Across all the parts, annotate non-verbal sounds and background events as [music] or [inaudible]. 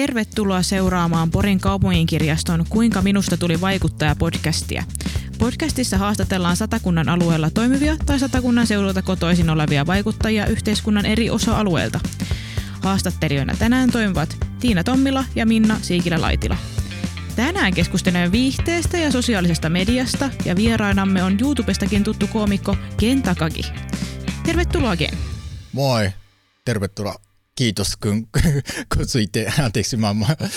Tervetuloa seuraamaan Porin kaupunginkirjaston Kuinka minusta tuli vaikuttaja podcastia. Podcastissa haastatellaan satakunnan alueella toimivia tai satakunnan seudulta kotoisin olevia vaikuttajia yhteiskunnan eri osa-alueilta. Haastattelijoina tänään toimivat Tiina Tommila ja Minna Siikilä-Laitila. Tänään keskustelemme viihteestä ja sosiaalisesta mediasta ja vieraanamme on YouTubestakin tuttu koomikko Ken Takagi. Tervetuloa Ken. Moi, tervetuloa. Kiitos kun [laughs] kutsuitte. Anteeksi, mä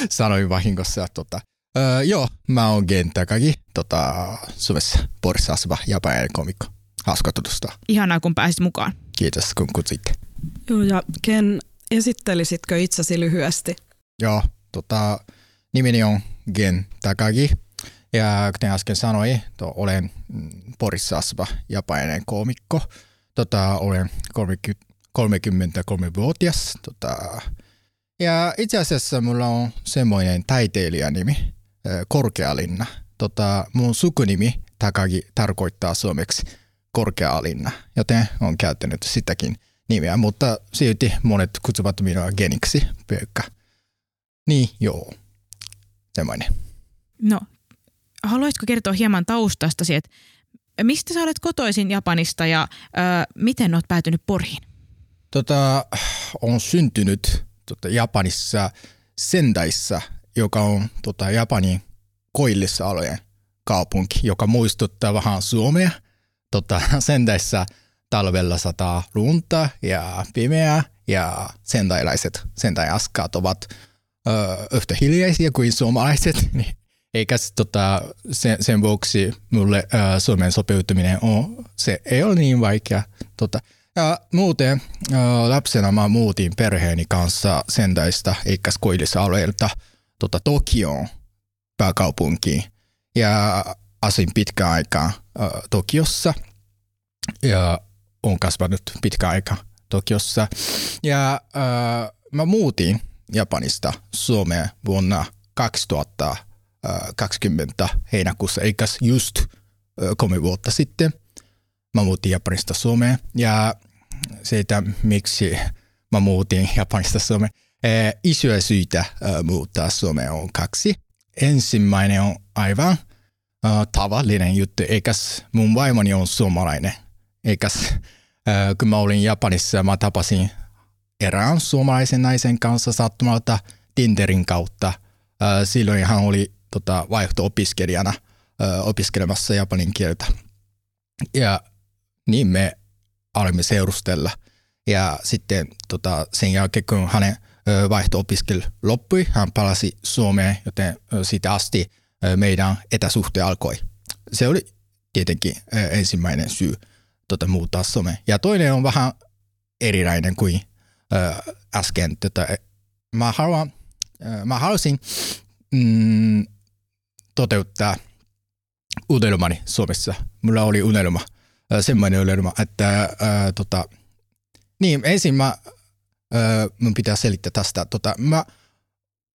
sanoin vahingossa. Tota, öö, joo, mä oon Gen Takagi, tota, Suomessa Porissa asuva japanilainen komikko. Hauska tutustua. Ihanaa, kun pääsit mukaan. Kiitos, kun kutsuitte. Joo, ja Ken, esittelisitkö itsesi lyhyesti? Joo, tota, nimeni on Gen Takagi. Ja kuten äsken sanoin, to, olen Porissa asuva japanilainen komikko. Tota, olen 33-vuotias. Tota, ja itse asiassa mulla on semmoinen taiteilijanimi, Korkealinna. Tota, mun sukunimi Takagi tarkoittaa suomeksi Korkealinna, joten on käyttänyt sitäkin nimeä, mutta silti monet kutsuvat minua Geniksi pelkkä. Niin, joo. Semmoinen. No, haluaisitko kertoa hieman taustastasi, että mistä sä olet kotoisin Japanista ja ö, miten olet päätynyt Poriin? Tota, on syntynyt tota, Japanissa Sendaissa, joka on tota, Japanin koillisalojen kaupunki, joka muistuttaa vähän Suomea. Tota, [laughs] Sendaissa talvella sataa lunta ja pimeää ja sendailaiset, sendai askaat ovat ö, yhtä hiljaisia kuin suomalaiset, [laughs] niin eikä tota, sen, sen vuoksi mulle ä, Suomen sopeutuminen on, se ei ole niin vaikea. Tota, ja muuten lapsena mä muutin perheeni kanssa Sendaista, eikä koillisalueelta tota, Tokioon pääkaupunkiin. Ja asuin pitkään aikaa Tokiossa ja on kasvanut pitkään aikaa Tokiossa. Ja ä, mä muutin Japanista Suomeen vuonna 2000 20 heinäkuussa, eikä just kolme vuotta sitten. Mä muutin Japanista Suomeen ja siitä, miksi mä muutin Japanista Suomeen. Isoja syitä muuttaa Suomeen on kaksi. Ensimmäinen on aivan tavallinen juttu, eikäs mun vaimoni on suomalainen. Eikäs kun mä olin Japanissa, mä tapasin erään suomalaisen naisen kanssa sattumalta Tinderin kautta. Silloin hän oli tota, vaihto-opiskelijana opiskelemassa japanin kieltä. Ja niin me alimme seurustella. Ja sitten tota, sen jälkeen, kun hänen vaihto-opiskelu loppui, hän palasi Suomeen, joten siitä asti meidän etäsuhte alkoi. Se oli tietenkin ensimmäinen syy tota, muuttaa Suomeen. Ja toinen on vähän erilainen kuin äsken. Tota, mä, haluan, mä halusin mm, toteuttaa unelmani Suomessa. Mulla oli unelma, semmoinen unelma, että ää, tota, niin ensin mä, ää, mun pitää selittää tästä. Tota, mä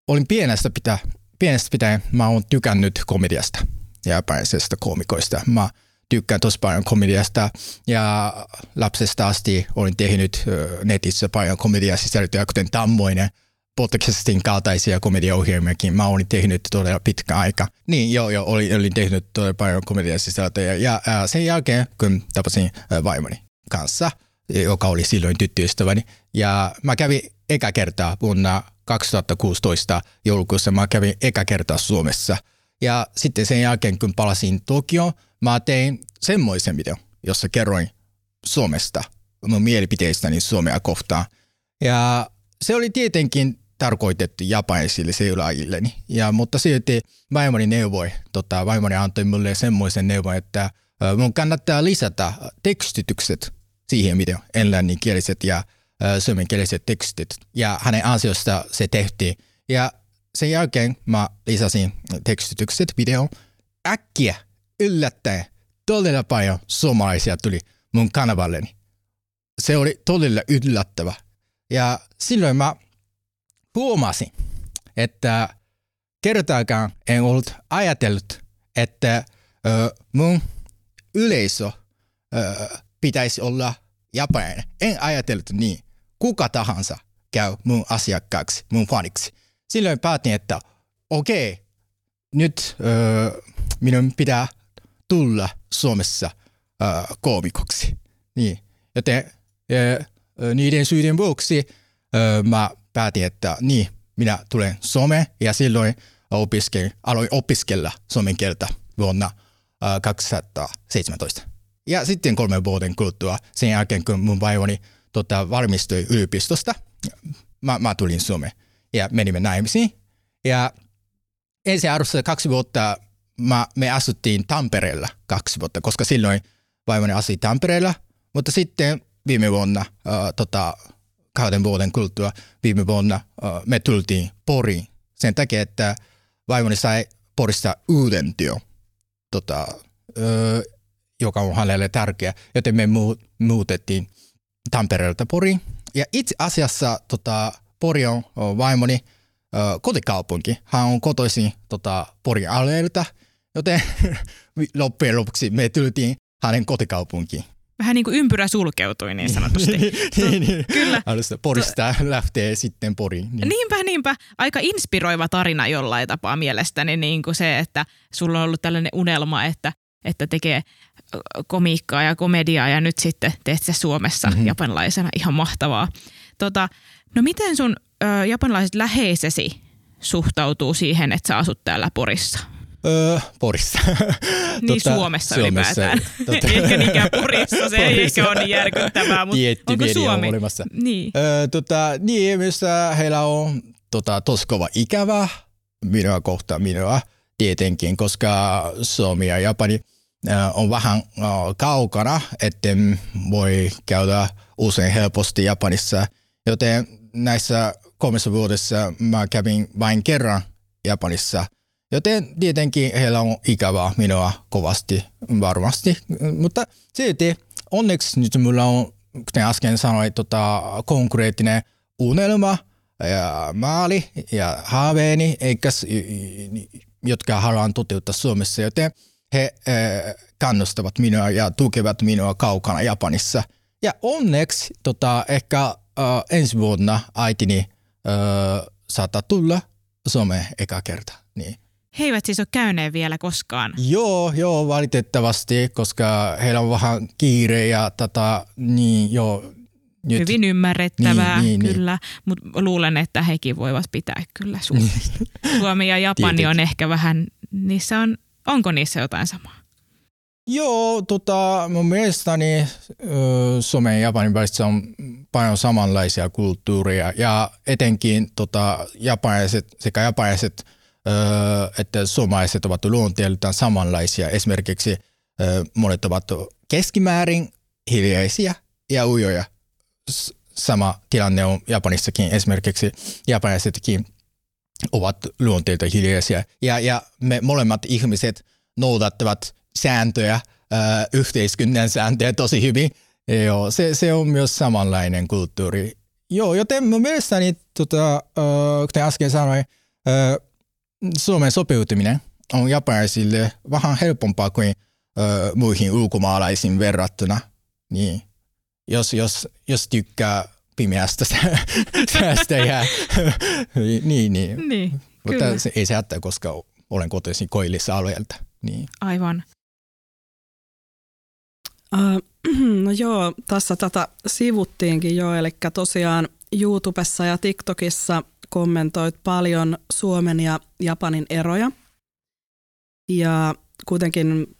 olin pienestä pitää, pienestä pitäen, mä oon tykännyt komediasta ja japanisesta komikoista. Mä tykkään tosi paljon komediasta ja lapsesta asti olin tehnyt netissä paljon komediasisältöjä, kuten Tammoinen – podcastin kaltaisia komediaohjelmiakin mä olin tehnyt todella pitkä aika. Niin joo, joo, olin, olin tehnyt todella paljon komediasisältöjä. Ja ää, sen jälkeen, kun tapasin ää, vaimoni kanssa, joka oli silloin tyttöystäväni, ja mä kävin eka kertaa vuonna 2016 joulukuussa, mä kävin eka kertaa Suomessa. Ja sitten sen jälkeen, kun palasin Tokioon, mä tein semmoisen videon, jossa kerroin Suomesta, mun mielipiteistäni Suomea kohtaan. Ja se oli tietenkin tarkoitettu japanisille seuraajilleni. Ja, mutta silti vaimoni neuvoi, tota, vaimoni antoi mulle semmoisen neuvon, että mun kannattaa lisätä tekstitykset siihen video, englanninkieliset ja suomenkieliset tekstit. Ja hänen ansiosta se tehtiin. Ja sen jälkeen mä lisäsin tekstitykset video. Äkkiä, yllättäen, todella paljon suomalaisia tuli mun kanavalleni. Se oli todella yllättävä. Ja silloin mä huomasin, että kertaakaan en ollut ajatellut, että mun yleisö pitäisi olla japanilainen. En ajatellut niin. Kuka tahansa käy mun asiakkaaksi, mun faniksi. silloin päätin, että okei, nyt minun pitää tulla Suomessa koomikoksi. Niin. Joten niiden syiden vuoksi mä päätin, että niin, minä tulen Suomeen ja silloin opiskelin, aloin opiskella suomen kieltä vuonna öö, 2017. Ja sitten kolmen vuoden kuluttua sen jälkeen, kun mun vaimoni tota, valmistui yliopistosta, mä, mä tulin Suomeen ja menimme naimisiin. Ja ensin alussa kaksi vuotta mä, me asuttiin Tampereella kaksi vuotta, koska silloin vaimoni asui Tampereella, mutta sitten viime vuonna, äh, tota, kahden vuoden kuluttua viime vuonna me tultiin Poriin sen takia, että vaimoni sai Porista uuden työn, tota, joka on hänelle tärkeä, joten me muutettiin Tampereelta Poriin. Ja itse asiassa tota, Pori on vaimoni kotikaupunki. Hän on kotoisin tota, Porin alueelta, joten [laughs] loppujen lopuksi me tultiin hänen kotikaupunkiin. Vähän niin kuin ympyrä sulkeutui niin sanotusti. [laughs] niin, niin. Kyllä. Alusta Porista to... lähtee sitten Poriin. Niin. Niinpä, niinpä. Aika inspiroiva tarina jollain tapaa mielestäni niin kuin se, että sulla on ollut tällainen unelma, että että tekee komiikkaa ja komediaa ja nyt sitten teet se Suomessa mm-hmm. japanilaisena. Ihan mahtavaa. Tota, no miten sun ö, japanilaiset läheisesi suhtautuu siihen, että sä asut täällä Porissa? Öö, Porissa. niin [laughs] tota, Suomessa, Suomessa ylipäätään. [laughs] Tota, ehkä niinkään Porissa, se Porissa. ei ehkä ole niin järkyttävää, mutta Tietty onko Suomi? On olemassa. Niin. Öö, tota, niin, missä heillä on tota, tosi kova ikävä minua kohtaan minua tietenkin, koska Suomi ja Japani on vähän kaukana, etten voi käydä usein helposti Japanissa, joten näissä kolmessa vuodessa mä kävin vain kerran Japanissa, joten tietenkin heillä on ikävää minua kovasti varmasti, mutta silti onneksi nyt mulla on, kuten äsken sanoin, tota, konkreettinen unelma ja maali ja haaveeni, eikä jotka haluan toteuttaa Suomessa, joten he äh, kannustavat minua ja tukevat minua kaukana Japanissa. Ja onneksi tota, ehkä äh, ensi vuonna äitini saattaa tulla Suomeen eka kerta. Niin. He eivät siis ole käyneet vielä koskaan? Joo, joo, valitettavasti, koska heillä on vähän kiire ja tota, niin joo, nyt. Hyvin ymmärrettävää, niin, niin, kyllä, niin. mutta luulen, että hekin voivat pitää kyllä Suomesta. [laughs] Suomi ja Japani Tietenkin. on ehkä vähän, niissä on, onko niissä jotain samaa? Joo, tota, mun mielestäni Suomen ja Japanin välissä on paljon samanlaisia kulttuuria ja etenkin tota, japanilaiset, sekä japanilaiset että suomalaiset ovat luonteeltaan samanlaisia. Esimerkiksi monet ovat keskimäärin hiljaisia ja ujoja sama tilanne on Japanissakin. Esimerkiksi japanilaisetkin ovat luonteilta hiljaisia. Ja, ja me molemmat ihmiset noudattavat sääntöjä, ää, yhteiskunnan sääntöjä tosi hyvin. Joo, se, se on myös samanlainen kulttuuri. Joo, joten mielestäni, tota, kuten äsken sanoin, Suomen sopeutuminen on japanilaisille vähän helpompaa kuin äh, muihin ulkomaalaisiin verrattuna. Niin jos, jos, jos tykkää pimeästä [laughs] säästä ja [laughs] niin, niin. niin Mutta kyllä. se ei se hätää, koska olen kotoisin koillissa alueelta. Niin. Aivan. Uh, [clears throat] no joo, tässä tätä sivuttiinkin jo, eli tosiaan YouTubessa ja TikTokissa kommentoit paljon Suomen ja Japanin eroja. Ja kuitenkin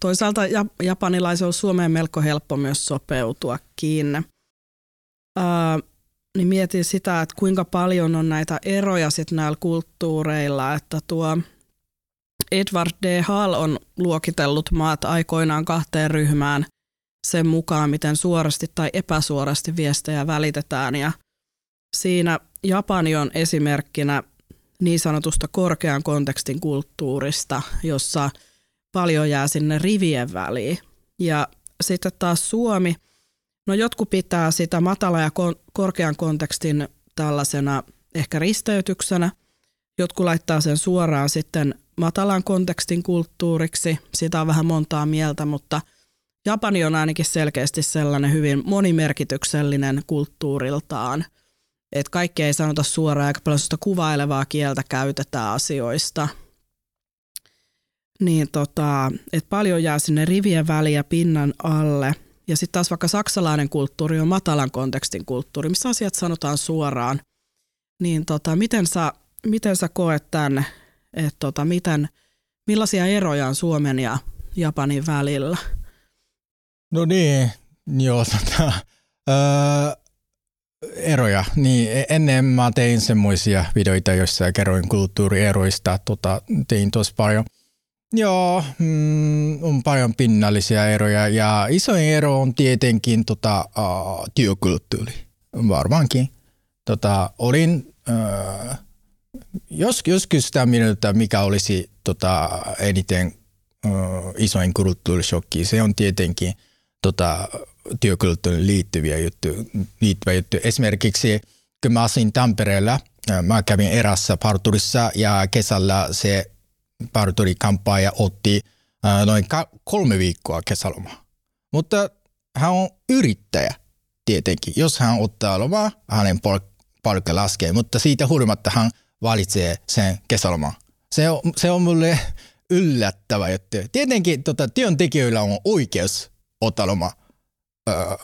toisaalta japanilaisen on Suomeen melko helppo myös sopeutuakin. niin mietin sitä, että kuinka paljon on näitä eroja sitten näillä kulttuureilla, että tuo Edward D. Hall on luokitellut maat aikoinaan kahteen ryhmään sen mukaan, miten suorasti tai epäsuorasti viestejä välitetään. Ja siinä Japani on esimerkkinä niin sanotusta korkean kontekstin kulttuurista, jossa – paljon jää sinne rivien väliin. Ja sitten taas Suomi, no jotkut pitää sitä matala ja korkean kontekstin tällaisena ehkä risteytyksenä, jotkut laittaa sen suoraan sitten matalan kontekstin kulttuuriksi, sitä on vähän montaa mieltä, mutta Japani on ainakin selkeästi sellainen hyvin monimerkityksellinen kulttuuriltaan. Että kaikkea ei sanota suoraan, aika paljon kuvailevaa kieltä käytetään asioista. Niin tota, että paljon jää sinne rivien väliä pinnan alle. Ja sitten taas vaikka saksalainen kulttuuri on matalan kontekstin kulttuuri, missä asiat sanotaan suoraan. Niin tota, miten, sä, miten sä koet tämän, että tota, miten, millaisia eroja on Suomen ja Japanin välillä? No niin, joo, tota, öö, eroja. Niin e-, ennen mä tein semmoisia videoita, joissa kerroin kulttuurieroista. Tota, tein tosi paljon. Joo, mm, on paljon pinnallisia eroja ja isoin ero on tietenkin tota, uh, työkulttuuri. Varmaankin. Tota, olin uh, jos, joskus sitä mieltä, mikä olisi tota, eniten uh, isoin kulttuurishokki, se on tietenkin tota, työkulttuuriin liittyviä juttuja, liittyviä juttuja. Esimerkiksi kun mä asin Tampereella, mä kävin erässä parturissa ja kesällä se parturikampaaja otti noin kolme viikkoa kesälomaa. Mutta hän on yrittäjä tietenkin. Jos hän ottaa lomaa, hänen palkka laskee, mutta siitä huolimatta hän valitsee sen kesäloman. Se on, se on mulle yllättävä juttu. Tietenkin tota, työntekijöillä on oikeus ottaa lomaa öö,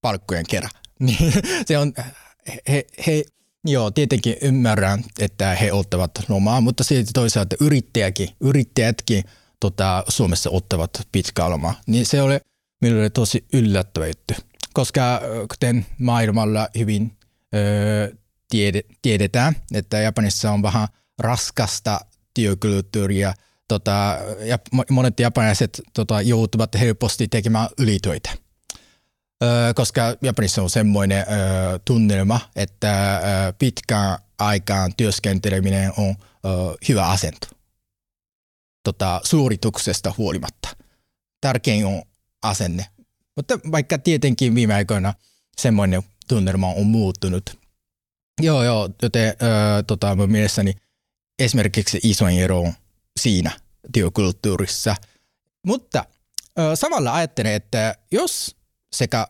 palkkojen kerran. [laughs] Niin se on, he, he, joo, tietenkin ymmärrän, että he ottavat lomaa, mutta sitten toisaalta yrittäjäkin, yrittäjätkin tota, Suomessa ottavat pitkää lomaa. Niin se oli minulle tosi yllättävä juttu, koska kuten maailmalla hyvin öö, tiede, tiedetään, että Japanissa on vähän raskasta työkulttuuria, tota, ja monet japanilaiset tota, joutuvat helposti tekemään ylitöitä koska Japanissa on semmoinen tunnelma, että pitkään aikaan työskenteleminen on hyvä asento tota, suorituksesta huolimatta. Tärkein on asenne. Mutta vaikka tietenkin viime aikoina semmoinen tunnelma on muuttunut. Joo, joo, joten ö, tota, mielestäni esimerkiksi isoin ero on siinä työkulttuurissa. Mutta ö, samalla ajattelen, että jos sekä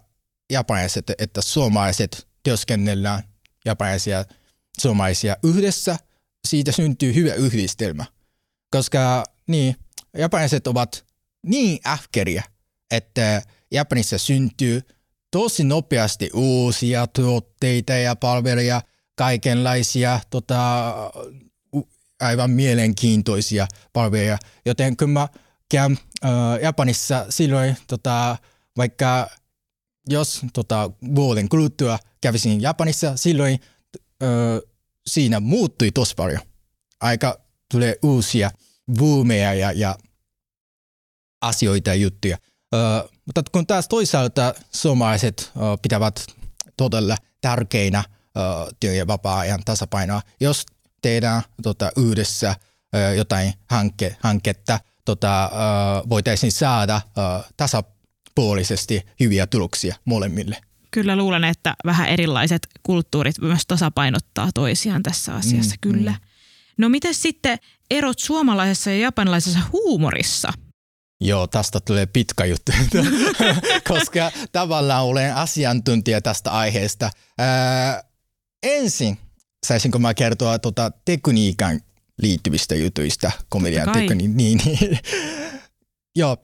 japanilaiset että suomalaiset työskennellään japanilaisia suomalaisia yhdessä, siitä syntyy hyvä yhdistelmä. Koska niin, japanilaiset ovat niin ähkeriä, että Japanissa syntyy tosi nopeasti uusia tuotteita ja palveluja, kaikenlaisia tota, aivan mielenkiintoisia palveluja. Joten kun mä käyn äh, Japanissa silloin tota, vaikka jos tota, vuoden kuluttua kävisin Japanissa, silloin ö, siinä muuttui tosi paljon. Aika tulee uusia boomeja ja, ja asioita ja juttuja. Ö, mutta kun taas toisaalta suomalaiset ö, pitävät todella tärkeinä ö, työ- ja vapaa-ajan tasapainoa, jos tehdään tota, yhdessä jotain hanke, hanketta, tota, voitaisiin saada ö, tasapainoa puolisesti hyviä tuloksia molemmille. Kyllä luulen, että vähän erilaiset kulttuurit myös tasapainottaa toisiaan tässä asiassa, mm, kyllä. Mm. No miten sitten erot suomalaisessa ja japanilaisessa huumorissa? Joo, tästä tulee pitkä juttu, [laughs] koska tavallaan olen asiantuntija tästä aiheesta. Ää, ensin saisinko mä kertoa tuota tekniikan liittyvistä jutuista, komedian tekniikkaan. Niin, niin. [laughs] Joo,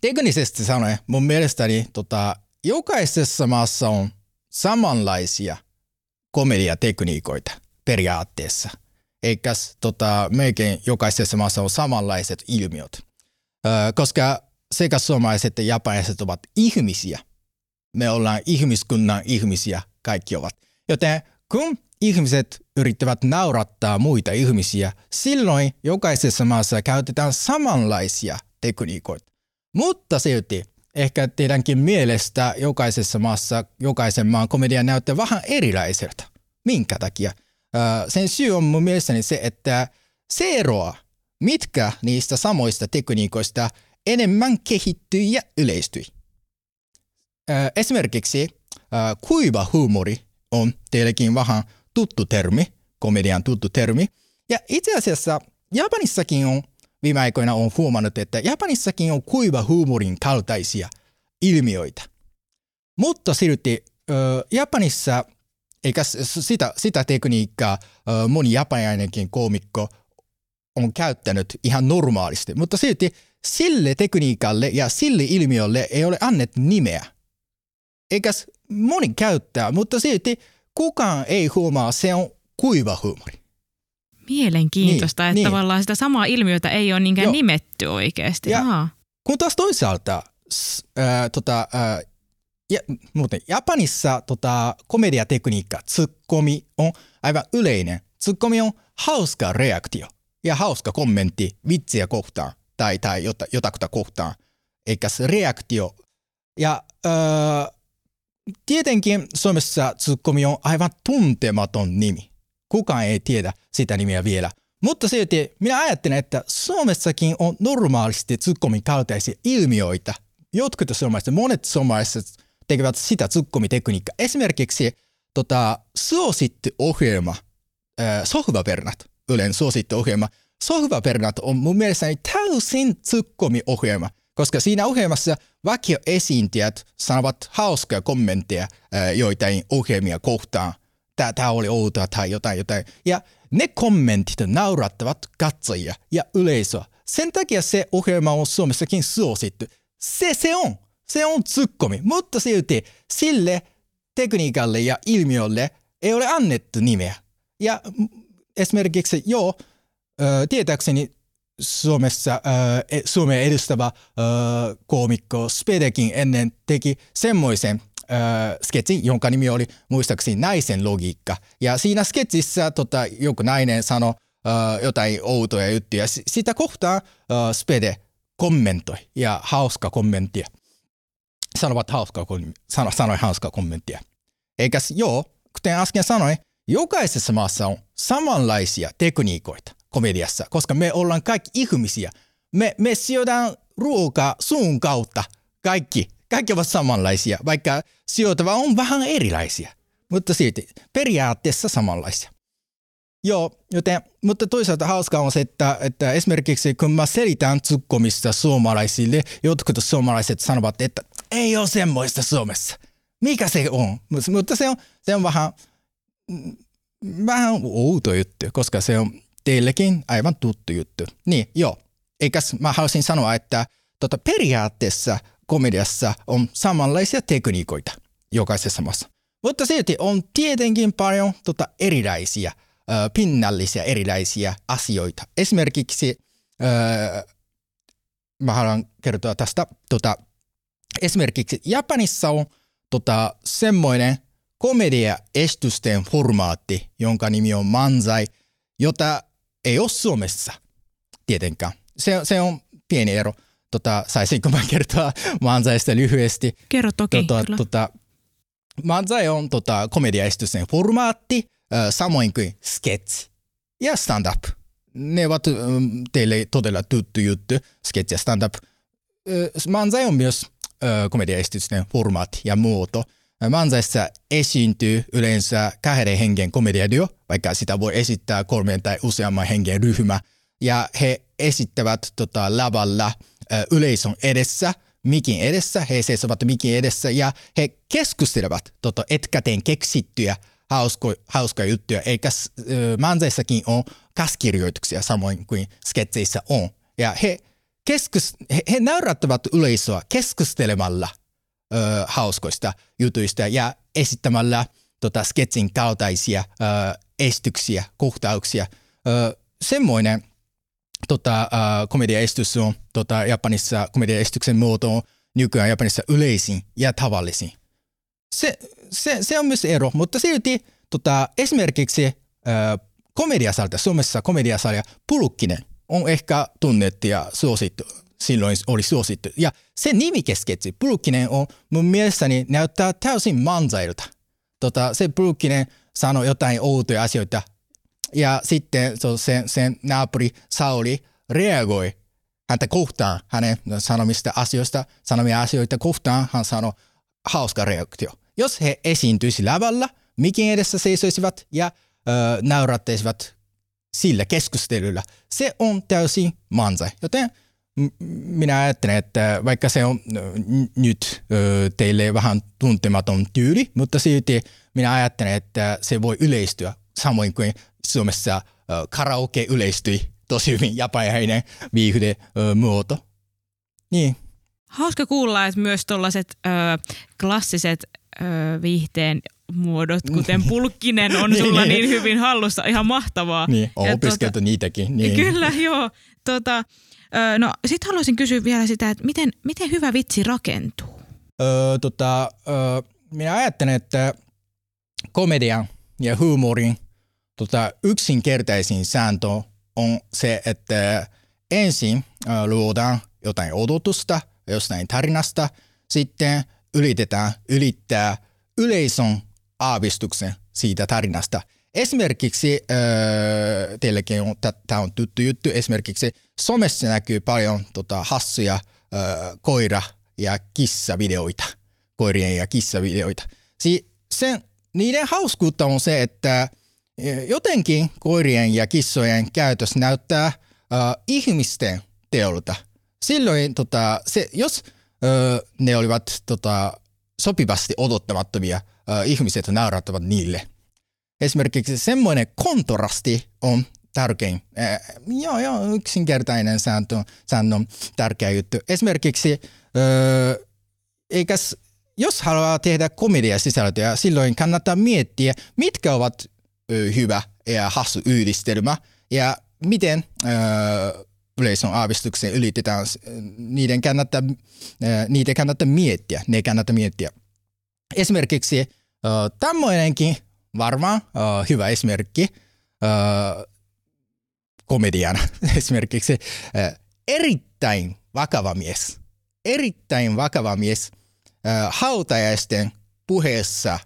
teknisesti sanoen mun mielestäni tota, jokaisessa maassa on samanlaisia komediatekniikoita periaatteessa. Eikä tota, melkein jokaisessa maassa on samanlaiset ilmiöt. Öö, koska sekä suomalaiset että japanilaiset ovat ihmisiä. Me ollaan ihmiskunnan ihmisiä, kaikki ovat. Joten kun ihmiset yrittävät naurattaa muita ihmisiä, silloin jokaisessa maassa käytetään samanlaisia tekniikoita. Mutta silti ehkä teidänkin mielestä jokaisessa maassa jokaisen maan komedia näyttää vähän erilaiselta. Minkä takia? Sen syy on mun mielestäni se, että se eroa, mitkä niistä samoista tekniikoista enemmän kehittyi ja yleistyi. Esimerkiksi kuiva huumori on teillekin vähän tuttu termi, komedian tuttu termi. Ja itse asiassa Japanissakin on viime aikoina on huomannut, että Japanissakin on kuiva huumorin kaltaisia ilmiöitä. Mutta silti Japanissa Eikä sitä, sitä tekniikkaa moni japanilainenkin koomikko on käyttänyt ihan normaalisti, mutta silti sille tekniikalle ja sille ilmiölle ei ole annettu nimeä. Eikä moni käyttää, mutta silti kukaan ei huomaa, se on kuiva huumori. Mielenkiintoista, niin, että niin. tavallaan sitä samaa ilmiötä ei ole niinkään Joo. nimetty oikeasti. Ja, kun taas toisaalta äh, tota, äh, ja, muuten Japanissa tota, komediatekniikka, tsukomi on aivan yleinen. Tsukomi on hauska reaktio ja hauska kommentti vitsiä kohtaan tai, tai jota, jotakuta kohtaan, eikä se reaktio. Ja öö, tietenkin Suomessa tsukomi on aivan tuntematon nimi. Kukaan ei tiedä sitä nimeä vielä. Mutta silti minä ajattelen, että Suomessakin on normaalisti tsukomin kaltaisia ilmiöitä. Jotkut suomalaiset, monet suomalaiset tekevät sitä tsukkomitekniikkaa. Esimerkiksi tota, suosittu ohjelma, äh, Sohvapernat, Ylen suosittu ohjelma. Sohvapernat on mun mielestäni täysin tsukkomiohjelma, koska siinä ohjelmassa vakioesiintiöt sanovat hauskoja kommentteja joitain ohjelmia kohtaan. Tämä oli outoa tai jotain, jotain. Ja ne kommentit naurattavat katsojia ja yleisöä. Sen takia se ohjelma on Suomessakin suosittu. Se se on. Se on tsukkomi, mutta silti sille tekniikalle ja ilmiölle ei ole annettu nimeä. Ja esimerkiksi joo, tietääkseni Suomessa äh, Suomen edustava äh, koomikko Spedekin ennen teki semmoisen äh, sketsin, jonka nimi oli muistaakseni naisen logiikka. Ja siinä sketsissä tota, joku nainen sanoi äh, jotain outoja juttuja. Sitä kohtaa äh, Spede kommentoi ja hauska kommenttia sanovat hauskaa, sano, sanoi hauskaa kommenttia. Eikä joo, kuten äsken sanoin, jokaisessa maassa on samanlaisia tekniikoita komediassa, koska me ollaan kaikki ihmisiä. Me, me syödään ruokaa suun kautta. Kaikki, kaikki ovat samanlaisia, vaikka syötävä on vähän erilaisia. Mutta silti periaatteessa samanlaisia. Joo, joten, mutta toisaalta hauskaa on se, että, että esimerkiksi kun mä selitän tsukkomista suomalaisille, jotkut suomalaiset sanovat, että ei ole semmoista Suomessa. Mikä se on? Mutta se on, se on vähän, vähän outo juttu, koska se on teillekin aivan tuttu juttu. Niin, joo. Eikäs mä haluaisin sanoa, että tota, periaatteessa komediassa on samanlaisia tekniikoita jokaisessa maassa. Mutta silti on tietenkin paljon tota, erilaisia, ö, pinnallisia erilaisia asioita. Esimerkiksi ö, mä haluan kertoa tästä tota, esimerkiksi Japanissa on tota, semmoinen komedia-estysten formaatti, jonka nimi on Manzai, jota ei ole Suomessa tietenkään. Se, se on pieni ero. Tota, saisinko mä kertoa Manzaista lyhyesti? Kerro toki, tota, kyllä. Tota, Manzai on tota, komedia-estysten formaatti, äh, samoin kuin sketch ja stand-up. Ne ovat teille todella tuttu juttu, sketch ja stand-up. Äh, Manzai on myös komediaesitysten formaatti ja muoto. Mansaissa esiintyy yleensä kahden hengen komediadio, vaikka sitä voi esittää kolmen tai useamman hengen ryhmä. Ja he esittävät tota, lavalla yleisön edessä, mikin edessä, he seisovat mikin edessä ja he keskustelevat tota, etkäteen keksittyjä hausko, hauskoja juttuja, eikä Mansaissakin on kaskirjoituksia samoin kuin sketseissä on. Ja he keskus, he, he naurattavat yleisöä keskustelemalla ö, hauskoista jutuista ja esittämällä tota, sketsin kaltaisia ö, estyksiä, kohtauksia. Ö, semmoinen tota, komediaestys on tota, Japanissa, komediaestyksen muoto on nykyään Japanissa yleisin ja tavallisin. Se, se, se on myös ero, mutta silti tota, esimerkiksi ö, komediasalta, Suomessa komediasalja Pulukkinen – on ehkä tunnettu ja suosittu. Silloin oli suosittu. Ja se nimikesketsi, Pulkkinen on mun mielestäni näyttää täysin manzailta. Tota, se Pulkkinen sanoi jotain outoja asioita ja sitten sen, sen naapuri Sauli reagoi häntä kohtaan, hänen sanomista asioista, sanomia asioita kohtaan, hän sanoi hauska reaktio. Jos he esiintyisi lavalla, mikin edessä seisoisivat ja ö, naurattaisivat sillä keskustelulla. Se on täysin mansa. Joten minä ajattelen, että vaikka se on nyt teille vähän tuntematon tyyli, mutta silti minä ajattelen, että se voi yleistyä samoin kuin Suomessa karaoke yleistyi tosi hyvin japanilainen viihde muoto. Niin. Hauska kuulla, että myös tuollaiset klassiset ö, viihteen muodot, kuten pulkkinen, on niin, sulla niin hyvin hallussa. Ihan mahtavaa. Niin, on opiskeltu tuota, niitäkin. Niin. Kyllä, joo. Tota, no, sitten haluaisin kysyä vielä sitä, että miten, miten hyvä vitsi rakentuu? Öö, tota, öö, minä ajattelen, että komedian ja huumorin tota, yksinkertaisin sääntö on se, että ensin öö, luodaan jotain odotusta jostain tarinasta, sitten yritetään ylittää yleisön aavistuksen siitä tarinasta. Esimerkiksi äh, teillekin on, tämä on tuttu juttu, esimerkiksi somessa näkyy paljon tota, hassuja äh, koira- ja kissavideoita, koirien ja kissavideoita. Si- sen, niiden hauskuutta on se, että jotenkin koirien ja kissojen käytös näyttää äh, ihmisten teolta. Silloin, tota, se, jos äh, ne olivat tota, sopivasti odottamattomia, ihmiset naurattavat niille. Esimerkiksi semmoinen kontrasti on tärkein. Äh, joo, joo, yksinkertainen sääntö, sääntö on tärkeä juttu. Esimerkiksi, äh, eikäs, jos haluaa tehdä komedia sisältöä, silloin kannattaa miettiä, mitkä ovat äh, hyvä ja hassu yhdistelmä ja miten äh, yleisön aavistuksen ylitetään, niiden kannattaa, niitä kannattaa miettiä, ne kannattaa miettiä. Esimerkiksi tämmöinenkin varmaan hyvä esimerkki komediana [laughs] esimerkiksi erittäin vakava mies, erittäin vakava mies hautajaisten puheessa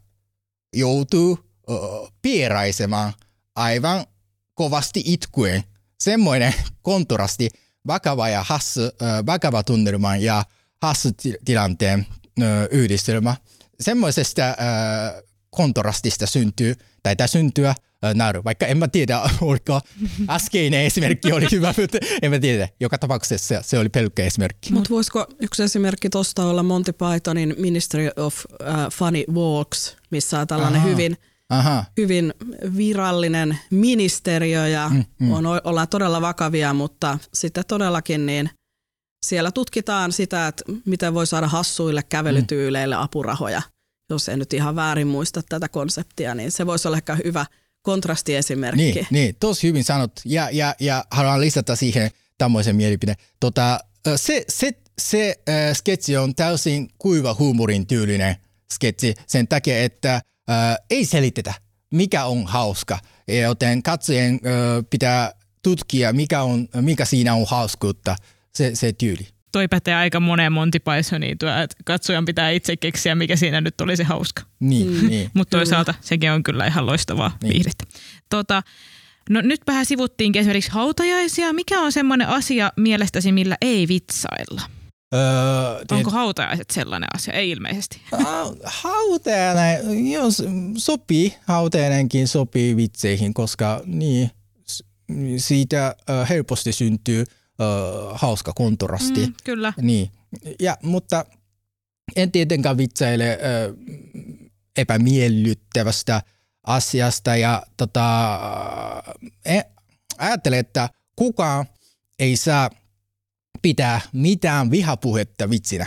joutuu pieraisemaan aivan kovasti itkuen – semmoinen kontrasti vakava ja hassu, vakava tunnelman ja hassu tilanteen yhdistelmä. Semmoisesta kontrastista syntyy, tai tämä syntyä nauru. Vaikka en mä tiedä, [laughs] oliko äskeinen esimerkki oli hyvä, [laughs] mutta en mä tiedä. Joka tapauksessa se oli pelkkä esimerkki. Mutta voisiko yksi esimerkki tuosta olla Monty Pythonin Ministry of uh, Funny Walks, missä on tällainen Aha. hyvin – Aha. hyvin virallinen ministeriö ja mm, mm. On, ollaan todella vakavia, mutta sitten todellakin niin siellä tutkitaan sitä, että miten voi saada hassuille kävelytyyleille apurahoja. Jos en nyt ihan väärin muista tätä konseptia, niin se voisi olla ehkä hyvä kontrastiesimerkki. Niin, niin tosi hyvin sanot. Ja, ja, ja haluan lisätä siihen tämmöisen mielipide. Tota, se, se, se äh, sketsi on täysin kuiva huumorin tyylinen sketsi sen takia, että – ää, ei selitetä, mikä on hauska, joten katsojien ää, pitää tutkia, mikä, on, mikä siinä on hauskuutta, se, se tyyli. Toi pätee aika moneen Monty Pythoniin, että katsojan pitää itse keksiä, mikä siinä nyt oli se hauska. Niin, mm. niin. [laughs] Mutta toisaalta sekin on kyllä ihan loistavaa niin. viihdettä. Tota, no nyt vähän sivuttiinkin esimerkiksi hautajaisia. Mikä on semmoinen asia mielestäsi, millä ei vitsailla? Öö, Onko hautajaiset sellainen asia? Ei ilmeisesti. [laughs] Hautajainen, jos sopii, hautajainenkin sopii vitseihin, koska niin, siitä helposti syntyy hauska kontrasti. Mm, kyllä. Niin. Ja, mutta en tietenkään vitsaile epämiellyttävästä asiasta ja tota, en, ajattelen, että kukaan ei saa – pitää mitään vihapuhetta vitsinä.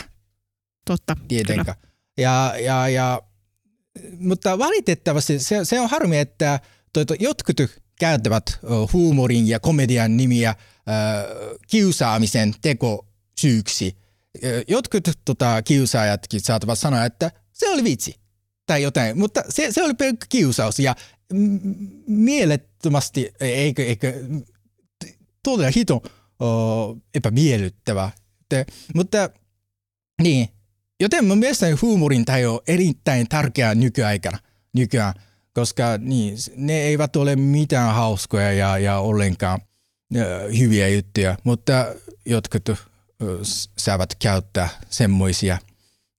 Totta, Tietenkään. Ja, ja, ja, mutta valitettavasti se, se on harmi, että to, to, jotkut käyttävät huumorin ja komedian nimiä kiusaamisen tekosyyksi. Jotkut tota, kiusaajatkin saattavat sanoa, että se oli vitsi tai jotain, mutta se, se oli pelkkä kiusaus ja mielettömästi, eikö, eikö todella hito epämiellyttävä. Te, mutta niin, joten mun mielestä huumorin taju on erittäin tärkeää nykyaikana, nykyään, koska niin, ne eivät ole mitään hauskoja ja, ja ollenkaan hyviä juttuja, mutta jotkut saavat käyttää semmoisia